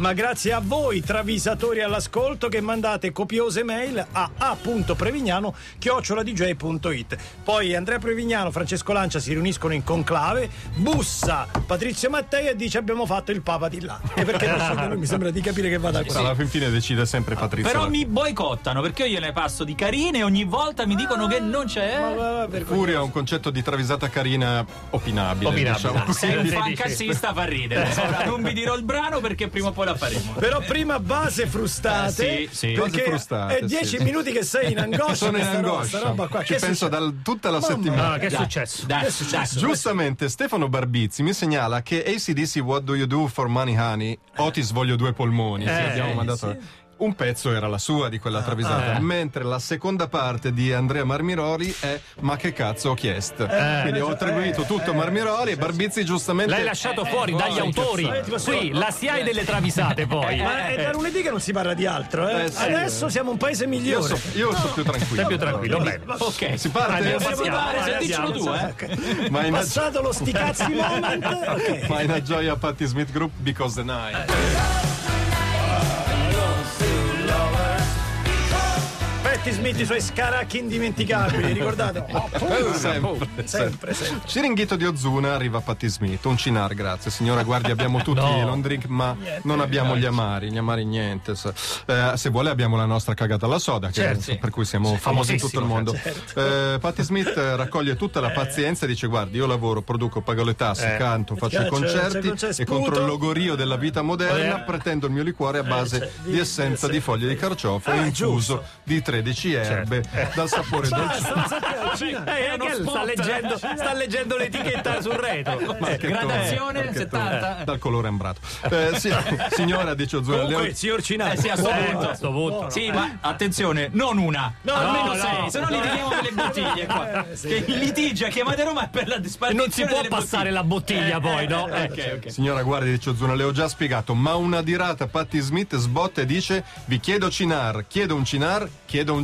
Ma grazie a voi travisatori all'ascolto che mandate copiose mail a a.prevignano chioccioladj.it. Poi Andrea Prevignano, Francesco Lancia si riuniscono in conclave, bussa Patrizio Mattei e dice abbiamo fatto il Papa di là. E perché non lui mi sembra di capire che vada così. Alla fin fine decide sempre Patrizio. Però mi boicottano perché io gliene passo di carine e ogni volta mi dicono che non c'è. Ma vergognoso. Furia è un concetto di travisata carina opinabile. Opinabile. diciamo. Sei un fan cassista fa ridere. Non vi dirò il brano perché prima o poi la faremo. Però prima base frustate. Eh, sì, sì. Perché Base frustate, è dieci sì. minuti che sei in angoscia. Sono in angoscia. roba qua. Ci Che penso da tutta la Mamma settimana. Ah, che è Dai, successo? Dai, Che è successo? dai. Giustamente Stefano Barbizzi mi segnala che ACDC What Do You Do for Money Honey Otis voglio due polmoni sì, Eh, abbiamo sì, mandato un pezzo era la sua di quella travisata eh. mentre la seconda parte di Andrea Marmiroli è Ma che cazzo ho chiesto quindi ho attribuito tutto a Marmiroli e Barbizzi giustamente L'hai lasciato fuori dagli autori. Eh, dire- la SIAE delle travisate poi. Ma è da lunedì che non si parla di altro, eh? Eh, sì. Adesso siamo un paese io migliore. so, io so più tranquillo Sei più tranquillo, bene. Ok. si parte Andiamo, se dicelo andiamo, tu, eh. ma in, Passato lo sti cazzi moment. ok. ma in aggioi a Patti Smith Group Because the Night Patti Smith, i suoi scaracchi indimenticabili, ricordate? Oh, sempre, sempre, sempre. sempre. Ciringhito di Ozuna arriva Patti Smith, un cinar, grazie. Signora, guardi, abbiamo tutti No. i long drink, ma non abbiamo gli amari, gli amari niente. Se, eh, se vuole abbiamo la nostra cagata alla soda, che- Certo. per cui siamo famosi in tutto il mondo. famosissimo, Eh, Patti Smith eh, raccoglie tutta la pazienza e dice, guardi, io lavoro, produco, pago le tasse, Eh. canto, faccio i C'è- c'è- concerti c'è- c'è e contro il logorio della vita moderna Eh. pretendo il mio liquore a base c'è- di essenza di foglie di carciofo Ah, infuso giusto. di 13 erbe dal sapore dolce. Eh, eh, sta, leggendo, sta leggendo l'etichetta sul retro. Marchettone, Gradazione, marchettone. 70. dal colore ambrato. Eh, sì, signora dice Ozuna Comunque, Leone- signor Cinaro. Eh sì, a sto Eh, punto. a sto punto. Sì, ma attenzione, non una, almeno no, sei, no. se no litighiamo per le bottiglie qua. Che il litigio a chiamata Roma è per la E dispartizione non si può passare bottiglie. la bottiglia poi, no? Eh. Ok, ok. Signora, guardi, dice Ozuna, le ho già spiegato, ma una dirata Patti Smith sbotta e dice vi chiedo cinar, chiedo un cinar, chiedo un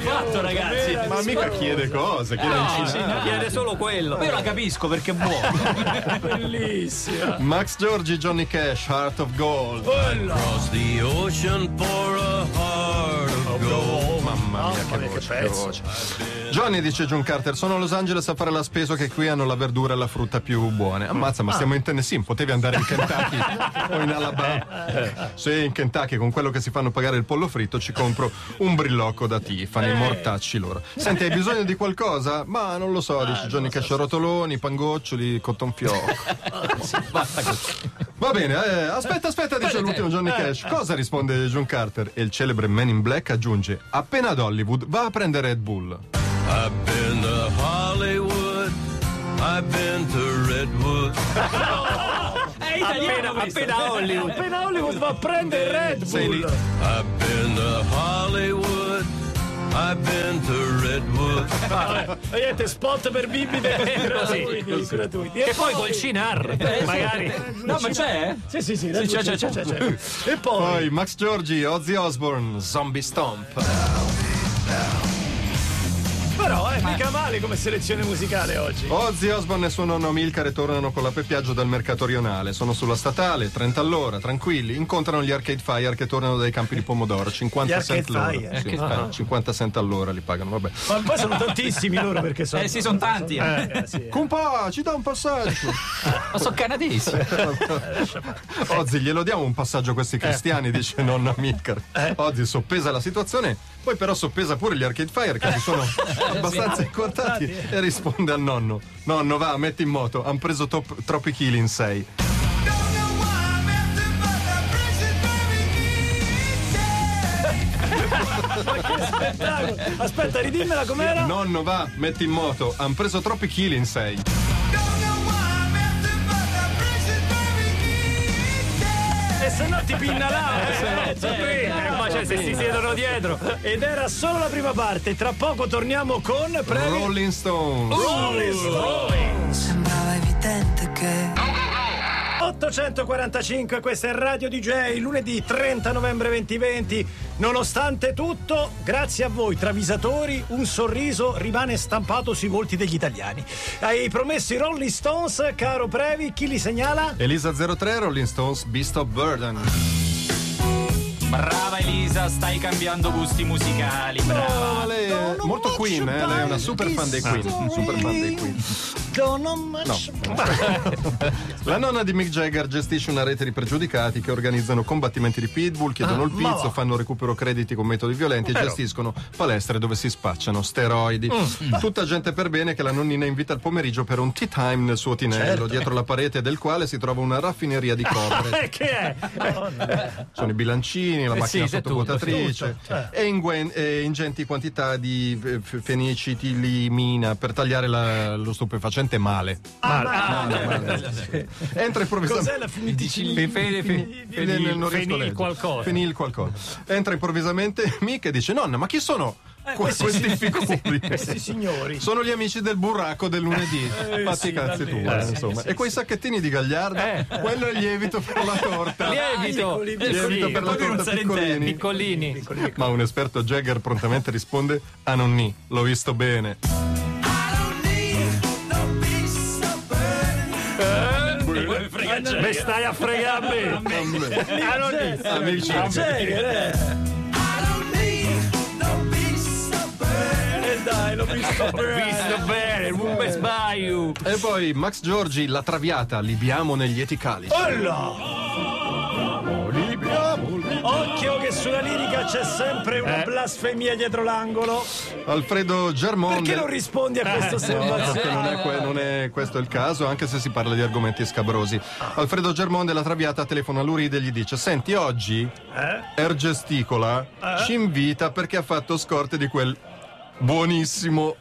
Fatto, ragazzi. Ma mica chiede cose, chiede No. Chiede solo quello. Io la capisco perché è buono. Bellissima. Max Giorgi, Johnny Cash, Heart of Gold. Across the ocean for a heart of gold. Oh, mamma mia, che voce, che voce. Johnny dice John Carter, sono a Los Angeles a fare la spesa che qui hanno la verdura e la frutta più buone. Ammazza, ma stiamo in Tennessee, potevi andare in Kentucky o in Alabama. Se in Kentucky con quello che si fanno pagare il pollo fritto ci compro un brillocco da Tiffany, mortacci loro. Senti, hai bisogno di qualcosa? Ma non lo so, dice Johnny Cash, rotoloni, pangoccioli, cotton fiocco. Va bene, eh, aspetta, aspetta, dice l'ultimo Johnny Cash. Cosa risponde John Carter? E il celebre Man in Black aggiunge: Appena ad Hollywood, va a prendere Red Bull. I've been to Hollywood. I've been to Redwood. È italiano Appena, appena Hollywood. Appena Hollywood va a prendere Red. Bull. I've been to Hollywood. I've been to Redwood. E niente, spot per bibite gratuiti, gratuiti. Che E poi col Cinar, magari. No, ma c'è? Sì, sì, sì, Red c'è, Bull, c'è, c'è. E poi Poi Max Giorgi, Ozzy Osbourne, Zombie Stomp. Però è mica male come selezione musicale oggi. Ozzy Osbourne e suo nonno Milcar tornano con la peppiaggio dal mercato rionale. Sono sulla statale, 30 all'ora, tranquilli. Incontrano gli Arcade Fire che tornano dai campi di pomodoro. 50 Gli cent Arcade l'ora. Fire. Sì, eh, 50 cent all'ora li pagano, vabbè. Ma poi sono tantissimi loro perché sono. Eh sì, sono tanti. eh. Eh, sì. Compa, ci dà un passaggio. Ma sono canadesi. Ozzy, glielo diamo un passaggio a questi cristiani, dice nonno Milcar. Ozzy soppesa la situazione, poi però soppesa pure gli Arcade Fire che si sono abbastanza incontrati e risponde al nonno. Nonno, va, metti in moto, han preso top- troppi chili in sei. Spettacolo. Aspetta, ridimmela com'era? Nonno, va, metti in moto, han preso troppi chili in sei. E se no ti pinna là. eh, ti pinna. Eh, ma cioè, se si siedono dietro. Ed era solo la prima parte. Tra poco torniamo con. Previ- Rolling Stones. Rolling Stones. Sembrava 845, questa è Radio DJ, lunedì 30 novembre 2020. Nonostante tutto, grazie a voi travisatori, un sorriso rimane stampato sui volti degli italiani. Hai promesso i Rolling Stones, caro Previ, chi li segnala? Elisa 03, Rolling Stones, Beast of Burden. Brava Elisa, stai cambiando gusti musicali. Brava. No, lei è molto Queen, eh? lei è una super fan dei Queen. Super fan dei Queen. La nonna di Mick Jagger gestisce una rete di pregiudicati che organizzano combattimenti di pitbull, chiedono il ma pizzo, fanno recupero crediti con metodi violenti e gestiscono palestre dove si spacciano steroidi. Tutta gente per bene che la nonnina invita al pomeriggio per un tea time nel suo tinello, dietro la parete del quale si trova una raffineria di cobre. Eh, che è? Sono i bilancini, la Eh macchina sì, c'è sottovuotatrice e, inguen- e ingenti quantità di eh, f- per tagliare la- lo stupefacente male. Entra improvvisamente. Cos'è la finiticina? Fede, fe- Fenil, non riesco a fenil leggere. qualcosa. Fenil qualcosa. Entra improvvisamente Mick e dice: Nonna, ma chi sono que- questi questi figuri? Questi signori. Sono gli amici del burraco del lunedì. Fatti sì, i cazzi tu, eh, sì, insomma. sì, e quei sacchettini di gagliarda, quello è il lievito per la torta. Lievito. Eh, lievito sì, per la torta te, piccolini. Piccolini. Ma un esperto Jagger prontamente risponde: A nonni, l'ho visto bene. Stai a fregare a me. Ah, non dico. Amici, Jagger, eh. E dai, l'ho visto bene. Visto bene, un bel sbaglio. E poi Max Giorgi, la traviata, libiamo negli eticali. Occhio che sulla lirica c'è sempre una blasfemia dietro l'angolo. Alfredo Germond. Perché non rispondi a questa No, osservazione? perché non è, que- non è questo il caso, anche se si parla di argomenti scabrosi. Alfredo Germond della Traviata telefona a Luride e gli dice: Senti, oggi Ergesticola ci invita perché ha fatto scorte di quel buonissimo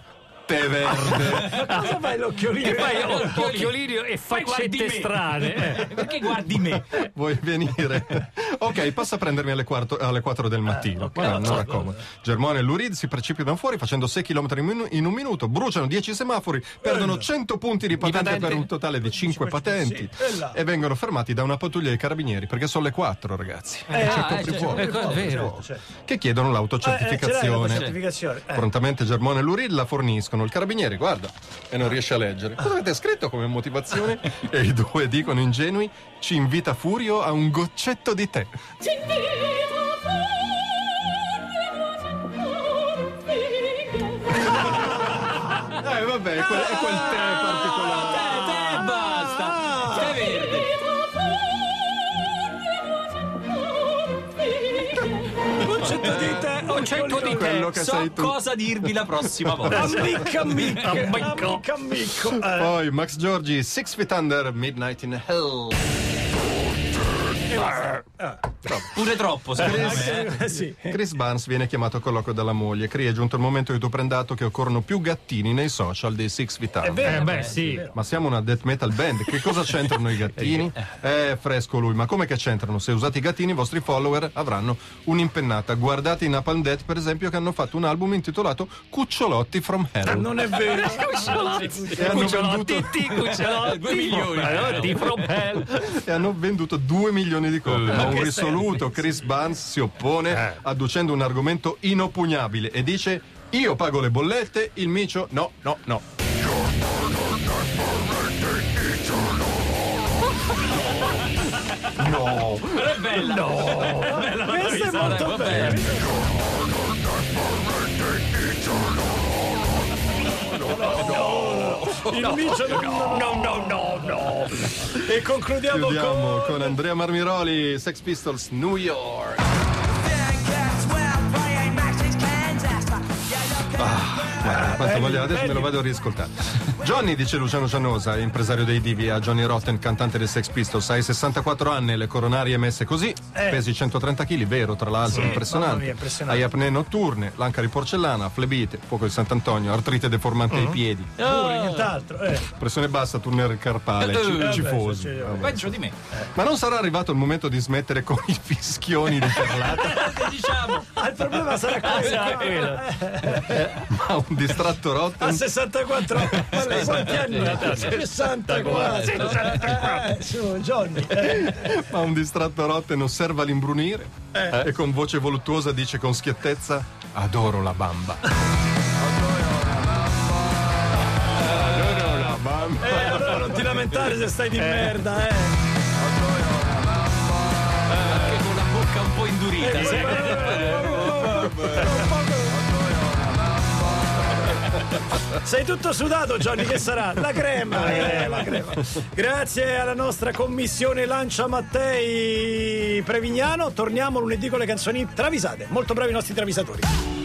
tè verde. Cosa fai l'occhiolino? E fai o- occhiolini e faccette me. strane. eh. Perché guardi me? Vuoi venire? ok, passa a prendermi alle, quarto- alle 4 del mattino. Ah, non raccomodo. Germone e Lurid si precipitano fuori facendo 6 km in, un minuto, bruciano 10 semafori, perdono 100 punti di patente patente? per un totale di 5 patenti E e vengono fermati da una pattuglia dei carabinieri perché sono le 4, ragazzi. Eh, C'è ah, eh, certo. È vero. Che chiedono Eh, l'autocertificazione. certificazione. Eh. Prontamente Germone e Lurid la forniscono. Il carabiniere guarda e non riesce a leggere. Cosa avete scritto come motivazione? e i due dicono ingenui: ci invita Furio a un goccetto di tè. Eh, vabbè, è quel, è quel tè 100 di te. che so sei tu. cosa dirvi la prossima volta. Ammicca, ammicca. Ammicca, ammicco. Eh. Poi Max Giorgi, Six Feet Under, Midnight in Hell. E basta. Pure troppo, secondo me. eh. Eh, sì. Chris Barnes viene chiamato a colloquio dalla moglie. Cri, è giunto il momento di tu prendato che occorrono più gattini nei social dei Six Feet Under. Eh beh, sì. Ma siamo una death metal band, che cosa c'entrano i gattini? È fresco lui, ma come che c'entrano? Se usate i gattini i vostri follower avranno un'impennata. Guardate i Napalm Death per esempio che hanno fatto un album intitolato Cucciolotti from Hell. Non è vero. E hanno venduto, Cucciolotti, cucciolotti. Due milioni. Cucciolotti from hell. e hanno venduto 2 milioni di copie. Un risoluto Chris Barnes si oppone adducendo un argomento inoppugnabile e dice io pago le bollette, il micio no, no, no. No, Però è bella. Questo è molto Va bello. bene. Il micio no, no, no, no, no. E concludiamo con... con Andrea Marmiroli, Sex Pistols, New York. Guarda, quanto voglio, adesso me lo vado a riascoltare. Johnny, dice Luciano Cianosa, impresario dei Divi, a Johnny Rotten, cantante dei Sex Pistols, hai 64 anni, le coronarie messe così, pesi 130 kg, vero, tra l'altro, mamma impressionante. mia, impressionante. Hai apnee notturne, l'anca di porcellana, flebite, fuoco di Sant'Antonio, artrite deformante ai piedi, Pure, nient'altro. Eh. pressione bassa, tunnel carpale, Eh, cifoso. vabbè, Vabbè. Peggio di me. Ma non sarà arrivato il momento di smettere con i fischioni di perlata? Diciamo. Ah, il problema sarà questo. quello. Eh, Ma un distratto A Rotten 64 anni. Quanti anni? 64. Eh, su, Johnny. eh. Ma un distratto Rotten osserva l'imbrunire e con voce voluttuosa dice con schiettezza: Adoro la bamba. Adoro la bamba. Eh, allora non ti lamentare se stai di merda, eh. Anche con la bocca un po' indurita. sai? Sei tutto sudato, Johnny, che sarà? La crema, eh, la crema. Grazie alla nostra commissione Lancia Mattei Prevignano. Torniamo lunedì con le canzoni travisate. Molto bravi i nostri travisatori.